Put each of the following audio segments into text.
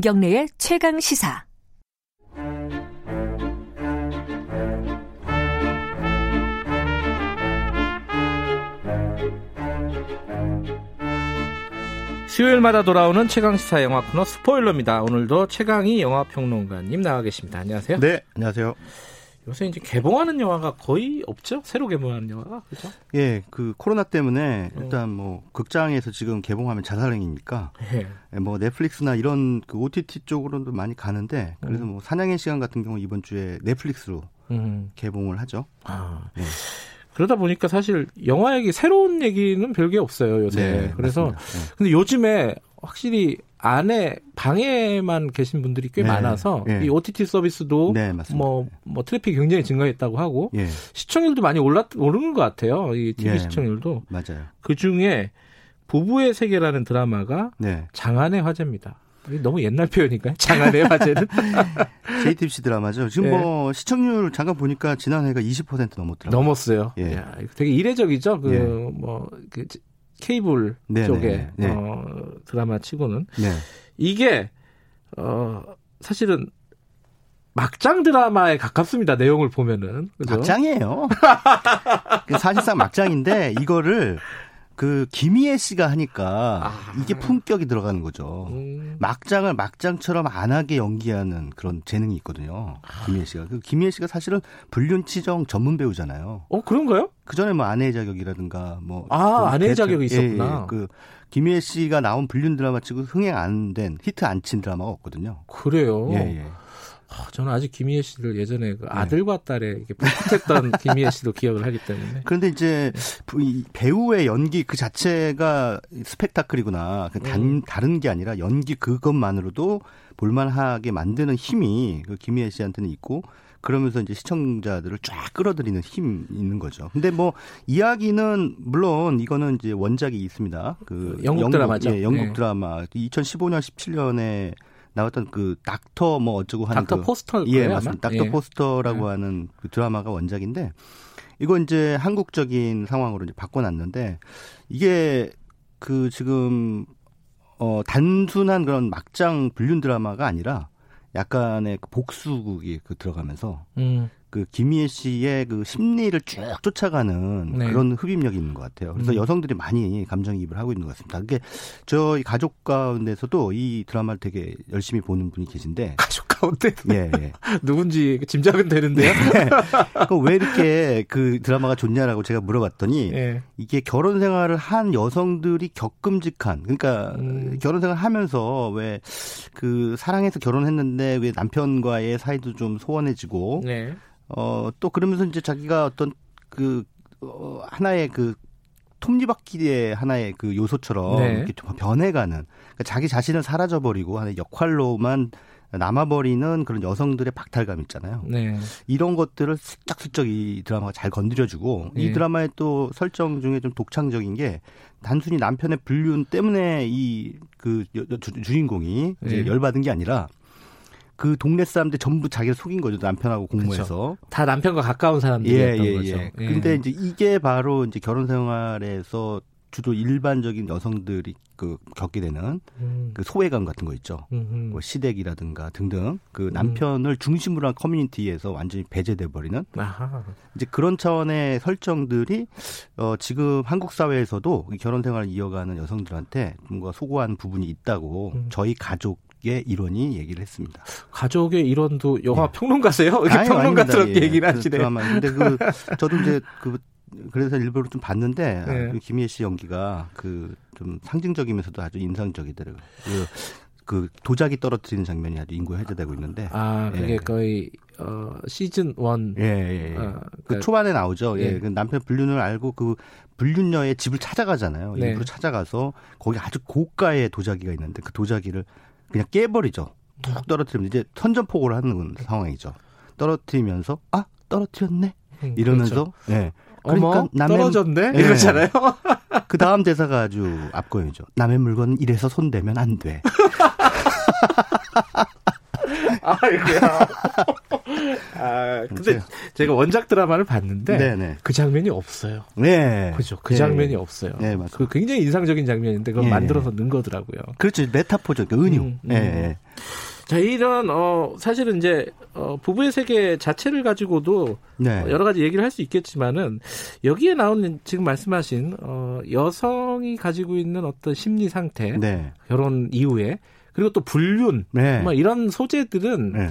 김경래의 최강 시사. 수요일마다 돌아오는 최강 시사 영화 코너 스포일러입니다. 오늘도 최강희 영화 평론가님 나와 계십니다. 안녕하세요. 네, 안녕하세요. 요새 이제 개봉하는 영화가 거의 없죠? 새로 개봉하는 영화가 그렇죠? 예, 그 코로나 때문에 일단 뭐 극장에서 지금 개봉하면 자살행위니까 예. 뭐 넷플릭스나 이런 그 OTT 쪽으로도 많이 가는데 그래서 뭐 사냥의 시간 같은 경우 이번 주에 넷플릭스로 음. 개봉을 하죠. 아. 네. 그러다 보니까 사실 영화 얘기 새로운 얘기는 별게 없어요 요새. 네, 그래서 맞습니다. 네. 근데 요즘에 확실히 안에 방에만 계신 분들이 꽤 네, 많아서 네. 이 OTT 서비스도 네. 뭐, 뭐 트래픽 굉장히 증가했다고 하고 예, 시청률도 많이 올랐 오르는 것 같아요. 이 TV 예. 시청률도 맞아요. 그 중에 부부의 세계라는 드라마가 네. 장안의 화제입니다. 너무 옛날 표현인가요? 장안의 화제는? JTBC 드라마죠. 지금 네. 뭐 시청률 잠깐 보니까 지난해가 20% 넘었더라고요. 넘었어요. 예. 야, 되게 이례적이죠. 그, 예. 뭐, 그, 케이블 네, 쪽에, 네, 네. 어, 드라마 치고는. 네. 이게, 어, 사실은, 막장 드라마에 가깝습니다. 내용을 보면은. 그죠? 막장이에요. 그 사실상 막장인데 이거를 그 김희애 씨가 하니까 아. 이게 품격이 들어가는 거죠. 음, 막장을 막장처럼 안 하게 연기하는 그런 재능이 있거든요. 김희애 씨가. 그 김희애 씨가 사실은 불륜 치정 전문 배우잖아요. 어, 그런가요? 그 전에 뭐 아내의 자격이라든가 뭐. 아, 그 아내의 대체- 자격이 있었구나. 예, 예. 그 김희애 씨가 나온 불륜 드라마 치고 흥행 안 된, 히트 안 친 드라마가 없거든요. 그래요. 예, 예. 아, 저는 아직 김희애 씨를 예전에 네. 그 아들과 딸의 이렇게 불붙했던 김희애 씨도 기억을 하기 때문에. 그런데 이제 배우의 연기 그 자체가 스펙타클이구나. 그 단, 음. 다른 게 아니라 연기 그것만으로도 볼만하게 만드는 힘이 그 김희애 씨한테는 있고 그러면서 이제 시청자들을 쫙 끌어들이는 힘 있는 거죠. 근데 뭐 이야기는 물론 이거는 이제 원작이 있습니다. 그 영국 드라마죠. 예, 영국 네. 드라마 2015년 17년에 나왔던 그 닥터 뭐 어쩌고 하는 닥터 그 포스터. 예? 맞습니다. 닥터 예. 포스터라고 하는 그 드라마가 원작인데 이거 이제 한국적인 상황으로 이제 바꿔놨는데 이게 그 지금 어 단순한 그런 막장 불륜 드라마가 아니라 약간의 그 복수극이 그 들어가면서 음. 그 김희애 씨의 그 심리를 쭉 쫓아가는 네. 그런 흡입력이 있는 것 같아요. 그래서 음. 여성들이 많이 감정이입을 하고 있는 것 같습니다. 그게 저희 가족 가운데서도 이 드라마를 되게 열심히 보는 분이 계신데 가족 가운데 예, 예. 누군지 짐작은 되는데요. 그왜 이렇게 그 드라마가 좋냐라고 제가 물어봤더니 예. 이게 결혼 생활을 한 여성들이 겪음직한 그러니까 음. 결혼 생활 하면서 왜 그 사랑해서 결혼했는데 왜 남편과의 사이도 좀 소원해지고 네. 어또 그러면서 이제 자기가 어떤 그 어, 하나의 그 톱니바퀴의 하나의 그 요소처럼 네. 이렇게 좀 변해가는 그러니까 자기 자신을 사라져버리고 하나의 역할로만 남아버리는 그런 여성들의 박탈감 있잖아요. 네. 이런 것들을 슬쩍슬쩍 이 드라마가 잘 건드려주고 예. 이 드라마의 또 설정 중에 좀 독창적인 게 단순히 남편의 불륜 때문에 이 그 주인공이 이제 예. 열받은 게 아니라 그 동네 사람들 전부 자기를 속인 거죠 남편하고 공모해서 다 남편과 가까운 사람들이었던 예, 예, 거죠. 예. 근데 이제 이게 바로 이제 결혼 생활에서 주로 일반적인 여성들이 그 겪게 되는 음, 그 소외감 같은 거 있죠. 음, 음. 뭐 시댁이라든가 등등 그 남편을 중심으로 한 커뮤니티에서 완전히 배제돼 버리는 아하. 이제 그런 차원의 설정들이 어 지금 한국 사회에서도 이 결혼 생활을 이어가는 여성들한테 뭔가 소구한 부분이 있다고 음. 저희 가족 의 일원이 얘기를 했습니다. 가족의 일원도 영화 평론가세요? 이렇게 평론가스럽게 아닙니다. 예. 얘기를 그 하시네. 드라마. 근데 그 저도 이제 그 그래서 일부러 좀 봤는데 아, 네. 그 김희애 씨 연기가 그 좀 상징적이면서도 아주 인상적이더라고요. 그, 그 도자기 떨어뜨리는 장면이 아주 인구에 회자되고 있는데 아, 그게 예. 거의 어, 시즌 원. 예, 예, 예. 어, 그 그러니까 초반에 나오죠. 예. 예. 그 남편 불륜을 알고 그 불륜녀의 집을 찾아가잖아요. 네. 일부러 찾아가서 거기 아주 고가의 도자기가 있는데 그 도자기를 그냥 깨버리죠. 툭 떨어뜨리면 이제 선전포고를 하는 상황이죠. 떨어뜨리면서 아 떨어뜨렸네 음, 이러면서 그렇죠. 예. 그러니까 어머, 남의 떨어졌네? 예. 이러잖아요. 그 다음 대사가 아주 압권이죠. 남의 물건은 이래서 손대면 안 돼. 아이고야. 아, 근데 그렇죠. 제가 원작 드라마를 봤는데 네네. 그 장면이 없어요. 네. 그죠. 그 예. 장면이 없어요. 네, 맞습니다. 그 굉장히 인상적인 장면인데 그걸 예. 만들어서 넣은 거더라고요. 그렇죠. 메타포죠. 그 은유. 음, 음. 예, 예. 자, 이런 어 사실은 이제 어 부부의 세계 자체를 가지고도 네. 어, 여러 가지 얘기를 할 수 있겠지만은 여기에 나오는 지금 말씀하신 어 여성이 가지고 있는 어떤 심리 상태, 네. 결혼 이후에 그리고 또 불륜 네. 뭐 이런 소재들은 네.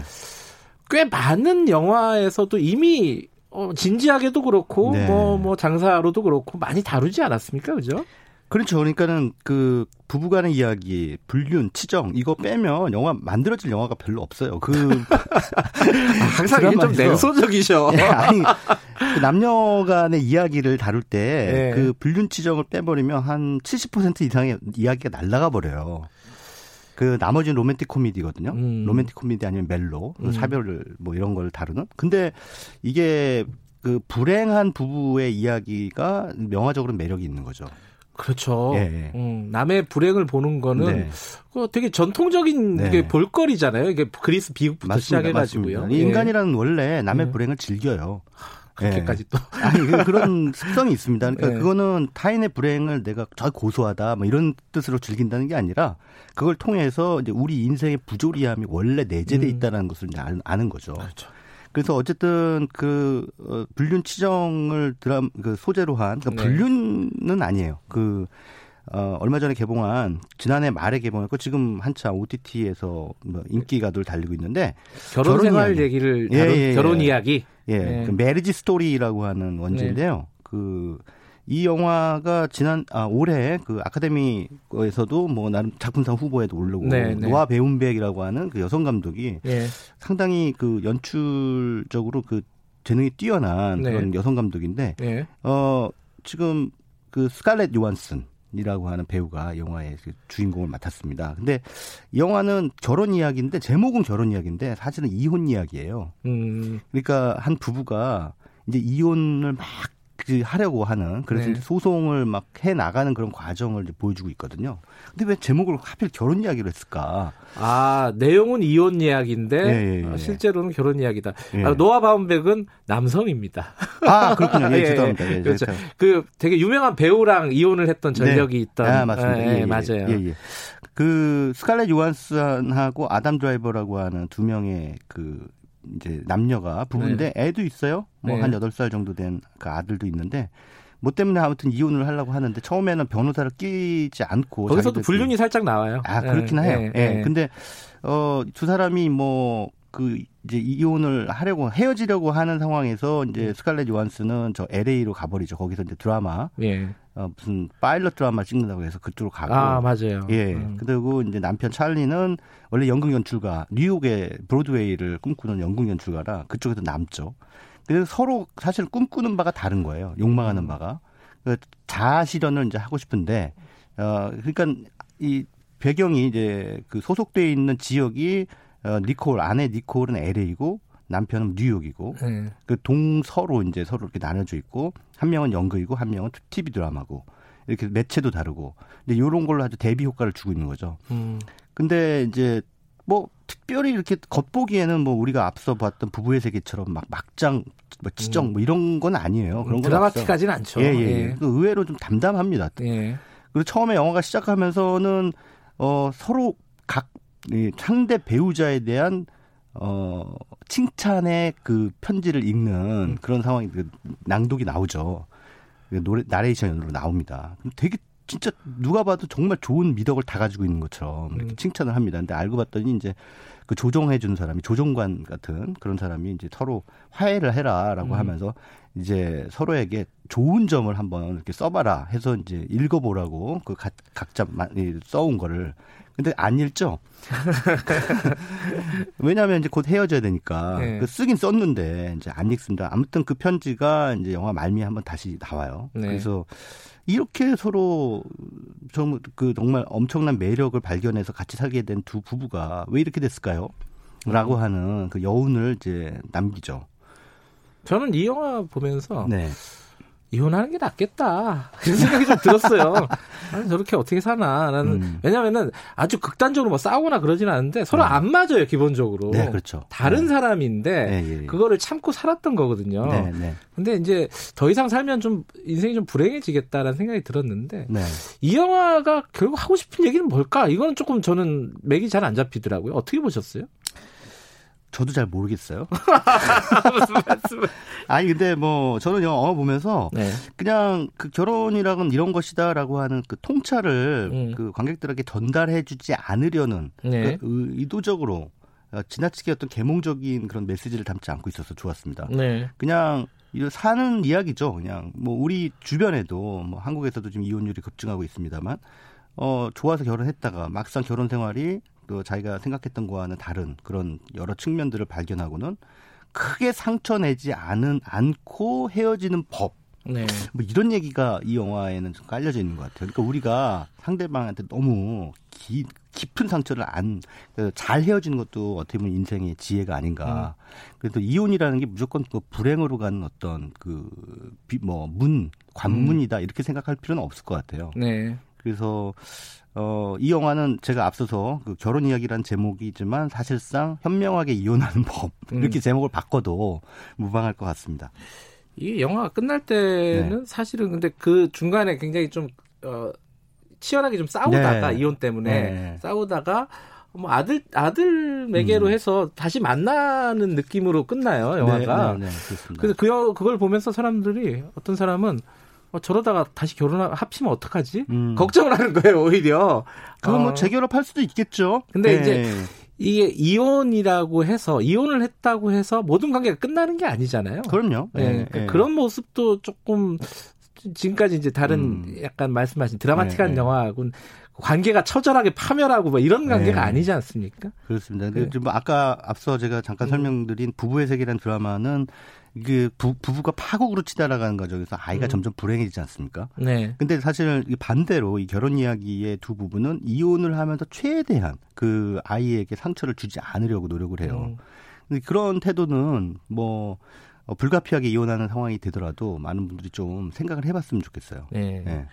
꽤 많은 영화에서도 이미 어, 진지하게도 그렇고 네. 뭐뭐 장사로도 그렇고 많이 다루지 않았습니까, 그죠? 그렇죠. 그러니까는 그 부부간의 이야기, 불륜, 치정 이거 빼면 영화 만들어질 영화가 별로 없어요. 그 항상 이게 좀. 냉소적이셔. 예, 아니 그 남녀간의 이야기를 다룰 때 예. 그 불륜 치정을 빼버리면 한 70% 이상의 이야기가 날라가 버려요. 그 나머지는 로맨틱 코미디거든요. 음. 로맨틱 코미디 아니면 멜로, 음. 사별을 뭐 이런 걸 다루는. 근데 이게 그 불행한 부부의 이야기가 명화적으로 매력이 있는 거죠. 그렇죠. 예, 예. 음, 남의 불행을 보는 거는 네. 그거 되게 전통적인 네. 이게 볼거리잖아요. 이게 그리스 비극부터 시작해가지고요. 맞습니다. 인간이라는 원래 남의 예. 불행을 즐겨요. 그렇게까지 또. 아니 그- 그런 습성이 있습니다. 그러니까 네. 그거는 타인의 불행을 내가 저 고소하다 뭐 이런 뜻으로 즐긴다는 게 아니라 그걸 통해서 이제 우리 인생의 부조리함이 원래 내재돼 음. 있다는 것을 이제 아는, 아는 거죠. 그렇죠. 그래서 어쨌든 그 어, 불륜 치정을 드람 그 소재로 한 그러니까 네. 불륜은 아니에요. 그 어, 얼마 전에 개봉한 지난해 말에 개봉했고 지금 한참 OTT에서 뭐 인기가 늘 달리고 있는데 결혼, 결혼 생활 이야기. 얘기를 예, 다룬 예, 예. 결혼 이야기. 예, 네. 그 메리지 스토리라고 하는 원제인데요. 그 이 영화가 지난 아 올해 그 아카데미에서도 뭐 나름 작품상 후보에도 오르고 네, 네. 노아 베운백이라고 하는 그 여성 감독이 예. 상당히 그 연출적으로 그 재능이 뛰어난 네. 그런 여성 감독인데 예. 어 지금 그 스칼렛 요한슨 이라고 하는 배우가 영화의 그 주인공을 맡았습니다. 근데 이 영화는 결혼 이야기인데 제목은 결혼 이야기인데 사실은 이혼 이야기예요. 음. 그러니까 한 부부가 이제 이혼을 막 그 하려고 하는 그래서 네. 소송을 막 해 나가는 그런 과정을 보여주고 있거든요. 근데 왜 제목을 하필 결혼 이야기로 했을까? 아, 내용은 이혼 이야기인데 예. 어, 실제로는 결혼 이야기다. 예. 아, 노아 바운백은 남성입니다. 아 그렇군요. 예, 예, 죄송합니다. 예, 그렇죠. 그 되게 유명한 배우랑 이혼을 했던 전력이 네. 있던. 아 맞습니다. 예, 예, 예, 맞아요. 예, 예. 그 스칼렛 요한슨하고 아담 드라이버라고 하는 두 명의 그 이제 남녀가 부부인데 애도 있어요. 뭐 네. 한 여덟 살 정도 된 그 아들도 있는데 뭐 때문에 아무튼 이혼을 하려고 하는데 처음에는 변호사를 끼지 않고 거기서도 불륜이 살짝 나와요. 아 그렇긴 예, 해요. 예. 예. 근데 어두 사람이 뭐 그 이제 이혼을 하려고 헤어지려고 하는 상황에서 음. 이제 스칼렛 요한스는 저 LA로 가버리죠. 거기서 이제 드라마 예. 어 무슨 파일럿 드라마 찍는다고 해서 그쪽으로 가고 아, 맞아요. 예. 음. 그리고 이제 남편 찰리는 원래 연극 연출가, 뉴욕의 브로드웨이를 꿈꾸는 연극 연출가라 그쪽에서 남죠. 그래서 서로 사실 꿈꾸는 바가 다른 거예요. 욕망하는 바가. 그 자아 실현을 이제 하고 싶은데, 어, 그러니까 이 배경이 이제 그 소속돼 있는 지역이 어, 니콜, 아내 니콜은 LA고 남편은 뉴욕이고 예. 그 동서로 이제 서로 이렇게 나눠져 있고 한 명은 연극이고 한 명은 TV 드라마고 이렇게 매체도 다르고 근데 이런 걸로 아주 대비 효과를 주고 있는 거죠. 음. 근데 이제 뭐 특별히 이렇게 겉보기에는 뭐 우리가 앞서 봤던 부부의 세계처럼 막 막장 뭐 지정 뭐 이런 건 아니에요. 그런 건. 드라마틱하진 않죠. 예, 예, 예. 그 의외로 좀 담담합니다. 예. 그리고 처음에 영화가 시작하면서는 어 서로 각이 상대 배우자에 대한 어 칭찬의 그 편지를 읽는 그런 상황이 그 낭독이 나오죠. 그 노래 나레이션으로 나옵니다. 되게 진짜 누가 봐도 정말 좋은 미덕을 다 가지고 있는 것처럼 이렇게 음. 칭찬을 합니다. 근데 알고 봤더니 이제 그 조종해 준 사람이 조종관 같은 그런 사람이 이제 서로 화해를 해라라고 음. 하면서 이제 서로에게 좋은 점을 한번 이렇게 써봐라 해서 이제 읽어보라고 그 각, 각자 써온 거를 근데 안 읽죠. 왜냐하면 이제 곧 헤어져야 되니까 네. 그 쓰긴 썼는데 이제 안 읽습니다. 아무튼 그 편지가 이제 영화 말미에 한번 다시 나와요. 네. 그래서 이렇게 서로 정말 그 정말 엄청난 매력을 발견해서 같이 살게 된 두 부부가 왜 이렇게 됐을까요? 라고 음. 하는 그 여운을 이제 남기죠. 저는 이 영화 보면서 네. 이혼하는 게 낫겠다. 그런 생각이 좀 들었어요. 아니, 저렇게 어떻게 사나. 나는, 음. 왜냐면은 아주 극단적으로 뭐 싸우거나 그러진 않은데 서로 네. 안 맞아요, 기본적으로. 네, 그렇죠. 다른 네. 사람인데 네, 예, 예. 그거를 참고 살았던 거거든요. 네, 네. 근데 이제 더 이상 살면 좀 인생이 좀 불행해지겠다라는 생각이 들었는데 네. 이 영화가 결국 하고 싶은 얘기는 뭘까? 이거는 조금 저는 맥이 잘 안 잡히더라고요. 어떻게 보셨어요? 저도 잘 모르겠어요. 무슨 말씀을? 아니 근데 뭐 저는 영화 보면서 네. 그냥 그 결혼이라는 이런 것이다라고 하는 그 통찰을 음. 그 관객들에게 전달해주지 않으려는 네. 그 의- 의도적으로 어, 지나치게 어떤 계몽적인 그런 메시지를 담지 않고 있어서 좋았습니다. 네. 그냥 이 사는 이야기죠. 그냥 뭐 우리 주변에도 뭐 한국에서도 지금 이혼율이 급증하고 있습니다만 어 좋아서 결혼했다가 막상 결혼 생활이 또 자기가 생각했던 거와는 다른 그런 여러 측면들을 발견하고는 크게 상처 내지 않은 않고 헤어지는 법. 네. 뭐 이런 얘기가 이 영화에는 좀 깔려져 있는 것 같아요. 그러니까 우리가 상대방한테 너무 기, 깊은 상처를 안, 그잘 헤어지는 것도 어떻게 보면 인생의 지혜가 아닌가. 그래서 이혼이라는 게 무조건 그 불행으로 가는 어떤 그, 비, 뭐, 문, 관문이다. 이렇게 생각할 필요는 없을 것 같아요. 네. 그래서, 어, 이 영화는 제가 앞서서 그 결혼 이야기라는 제목이지만 사실상 현명하게 이혼하는 법. 음. 이렇게 제목을 바꿔도 무방할 것 같습니다. 이 영화가 끝날 때는 네. 사실은 근데 그 중간에 굉장히 좀 어, 치열하게 좀 싸우다가 네. 이혼 때문에 네. 싸우다가 뭐 아들 아들 매개로 음. 해서 다시 만나는 느낌으로 끝나요 영화가. 네, 네, 네, 그렇습니다. 그래서 그 여- 그걸 보면서 사람들이 어떤 사람은 어, 저러다가 다시 결혼 합치면 어떡하지? 음. 걱정을 하는 거예요 오히려. 그건 뭐 어, 재결합할 수도 있겠죠. 근데 네. 이제 이게 이혼이라고 해서 이혼을 했다고 해서 모든 관계가 끝나는 게 아니잖아요. 그럼요. 예, 네, 그- 네. 그런 모습도 조금 지금까지 이제 다른 음. 약간 말씀하신 드라마틱한 네, 네. 영화하고는 관계가 처절하게 파멸하고 뭐 이런 관계가 네. 아니지 않습니까? 그렇습니다. 네. 근데 좀 아까 앞서 제가 잠깐 음. 설명드린 부부의 세계라는 드라마는 이게 부, 부부가 파국으로 치달아가는 과정에서 아이가 음. 점점 불행해지지 않습니까? 네. 근데 사실 이 반대로 이 결혼 이야기의 두 부부는 이혼을 하면서 최대한 그 아이에게 상처를 주지 않으려고 노력을 해요. 음, 근데 그런 태도는 뭐 어, 불가피하게 이혼하는 상황이 되더라도 많은 분들이 좀 생각을 해봤으면 좋겠어요. 네. 네.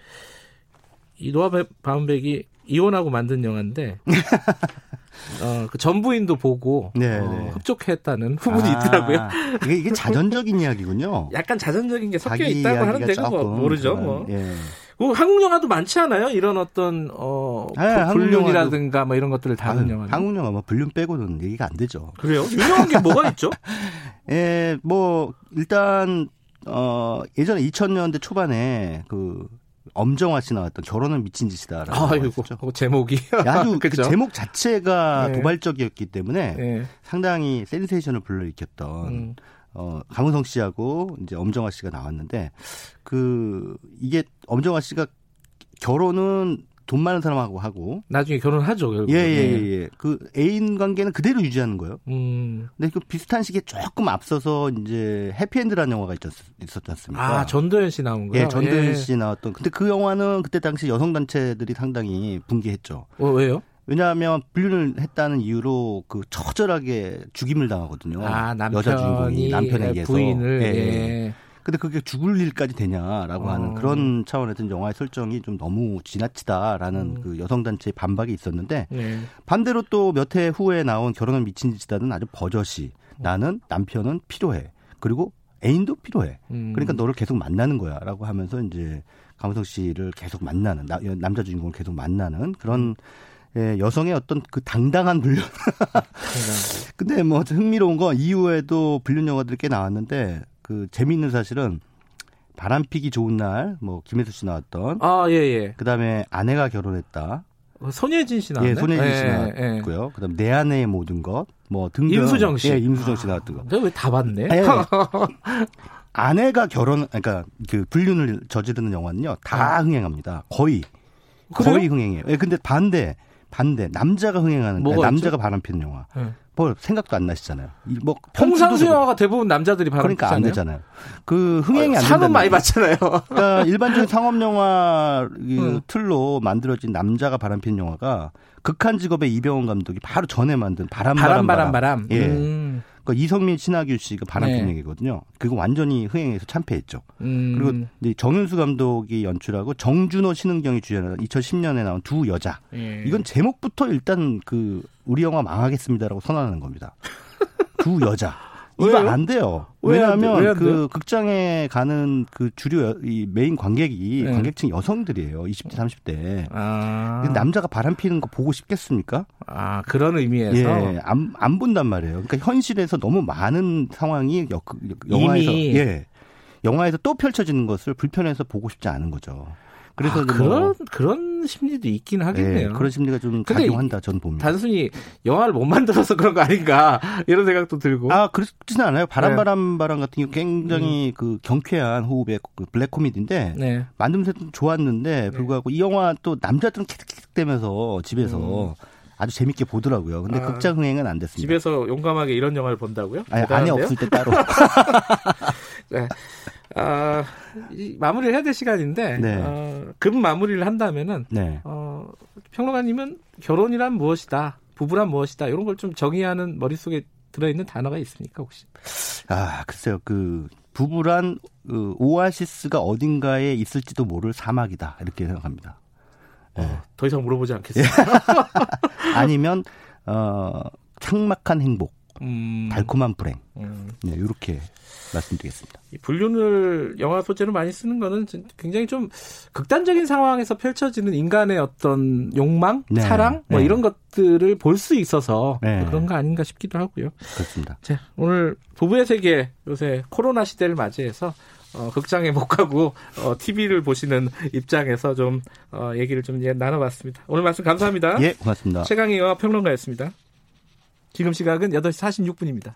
이 노아 베- 바운백이 이혼하고 만든 영화인데 어, 그 전부인도 보고 네, 어, 네. 흡족해했다는 후문이 아, 있더라고요. 이게, 이게 자전적인 이야기군요. 약간 자전적인 게 섞여 있다고 하는데 뭐 모르죠. 그런, 뭐. 예. 그 한국 영화도 많지 않아요? 이런 어떤 어 네, 한국 불륜이라든가 뭐 이런 것들을 다룬 영화. 한국 영화 뭐 불륜 빼고는 얘기가 안 되죠. 그래요? 유명한 게 뭐가 있죠? 예, 뭐 일단 어 예전에 2000년대 초반에 그 엄정화 씨 나왔던 결혼은 미친 짓이다라고 아이고. 그 제목이 아주 그? 제목 자체가 네. 도발적이었기 때문에 예. 상당히 센세이션을 불러일으켰던 음. 어 강우성 씨하고 이제 엄정화 씨가 나왔는데 그 이게 엄정화 씨가 결혼은 돈 많은 사람하고 하고 나중에 결혼하죠. 결국. 예 예 예 예, 그 애인 관계는 그대로 유지하는 거예요. 음. 근데 그 비슷한 시기에 조금 앞서서 이제 해피엔드라는 영화가 있었, 있었지 않습니까? 아 전도연 씨 나온 거요? 예, 전도연 씨 나왔던. 근데 그 영화는 그때 당시 여성 단체들이 상당히 붕괴했죠. 어, 왜요? 왜냐하면 불륜을 했다는 이유로 그 처절하게 죽임을 당하거든요. 아 남편이 여자 주인공이 남편에 의해서. 부인을 예, 예. 예. 근데 그게 죽을 일까지 되냐라고 어. 하는 그런 차원에서 영화의 설정이 좀 너무 지나치다라는 음. 그 여성 단체의 반박이 있었는데 예. 반대로 또 몇 해 후에 나온 결혼은 미친 짓이다는 아주 버젓이 나는 남편은 필요해. 그리고 애인도 필요해. 음. 그러니까 너를 계속 만나는 거야라고 하면서 이제 강호석 씨를 계속 만나는 나- 남자 주인공을 계속 만나는 그런 예, 여성의 어떤 그 당당한 불륜. 근데 뭐 흥미로운 건 이후에도 불륜 영화들이 꽤 나왔는데 그 재미있는 사실은 바람피기 좋은 날 뭐 김혜수 씨 나왔던 아 예 예. 그다음에 아내가 결혼했다. 어, 손예진 씨 나왔네. 예, 손예진 씨 예, 나왔고요. 그다음 내 아내의 모든 것, 뭐 등등. 임수정 씨. 예, 임수정 씨 나왔던 거. 내가 왜 다 봤네? 예. 아내가 결혼, 그러니까 그 불륜을 저지르는 영화는요 다 흥행합니다. 거의 아. 그래요? 거의 흥행해요. 예, 근데 반대 반대 남자가 흥행하는 남자가 바람 피는 영화. 예. 뭐 생각도 안 나시잖아요. 이뭐 평상수 영화가 대부분 남자들이 바람 그러니까 안. 되잖아요. 그 흥행이 안 상은 된다. 많이 받잖아요. 그러니까 일반적인 상업 영화 그 응. 틀로 만들어진 남자가 바람피는 영화가 극한 직업의 이병헌 감독이 바로 전에 만든 바람 바람 바람 바람 바람. 예. 음. 그 이성민 신하규 씨가 바람핀 네. 얘기거든요. 그거 완전히 흥행해서 참패했죠. 음, 그리고 이제 정윤수 감독이 연출하고 정준호 신은경이 주연한 2010년에 나온 두 여자. 예. 이건 제목부터 일단 그 우리 영화 망하겠습니다라고 선언하는 겁니다. 두 여자. 이거? 안 돼요. 왜냐하면 왜안 돼요? 그 극장에 가는 그 주류 여- 이 메인 관객이 네. 관객층 여성들이에요. 20대, 30대. 아, 남자가 바람 피는 거 보고 싶겠습니까? 아 그런 의미에서 예, 안, 안 본단 말이에요. 그러니까 현실에서 너무 많은 상황이 여, 그, 영화에서 이미. 예, 영화에서 또 펼쳐지는 것을 불편해서 보고 싶지 않은 거죠. 그래서 아, 이제 그런 뭐, 그런 심리도 있긴 예, 하겠네요. 그런 심리가 좀 작용한다 저는 봅니다. 단순히 영화를 못 만들어서 그런 거 아닌가 이런 생각도 들고. 아, 그렇지는 않아요. 바람 네. 바람 바람 같은 경우 굉장히 그 경쾌한 호흡의 그 블랙 코미디인데 네. 만듦새 도 좋았는데 불구하고 이 영화 또 남자들은 킥킥대면서 집에서 아주 재밌게 보더라고요. 근데 음. 아, 극장 흥행은 안 됐습니다. 집에서 용감하게 이런 영화를 본다고요? 아니, 안에 대단한데요? 없을 때 따로. 네. 아, 이 마무리를 해야 될 시간인데 네. 어, 급 마무리를 한다면은 네. 어, 평론가님은 결혼이란 무엇이다, 부부란 무엇이다 이런 걸 좀 정의하는 머릿속에 들어있는 단어가 있습니까 혹시? 아, 글쎄요. 그 부부란 그 오아시스가 어딘가에 있을지도 모를 사막이다. 이렇게 생각합니다. 어, 더 이상 물어보지 않겠습니다. 아니면 어 창막한 행복, 음, 달콤한 불행. 음, 네, 이렇게 말씀드리겠습니다. 이 불륜을 영화 소재로 많이 쓰는 거는 진- 굉장히 좀 극단적인 상황에서 펼쳐지는 인간의 어떤 욕망, 네. 사랑 뭐 네. 이런 것들을 볼 수 있어서 네. 그런 거 아닌가 싶기도 하고요. 그렇습니다. 자, 오늘 부부의 세계 요새 코로나 시대를 맞이해서 어, 극장에 못 가고 어, TV를 보시는 입장에서 좀 어, 얘기를 좀 예, 나눠봤습니다. 오늘 말씀 감사합니다. 예, 고맙습니다. 최강희 영화 평론가였습니다. 지금 시각은 8시 46분입니다.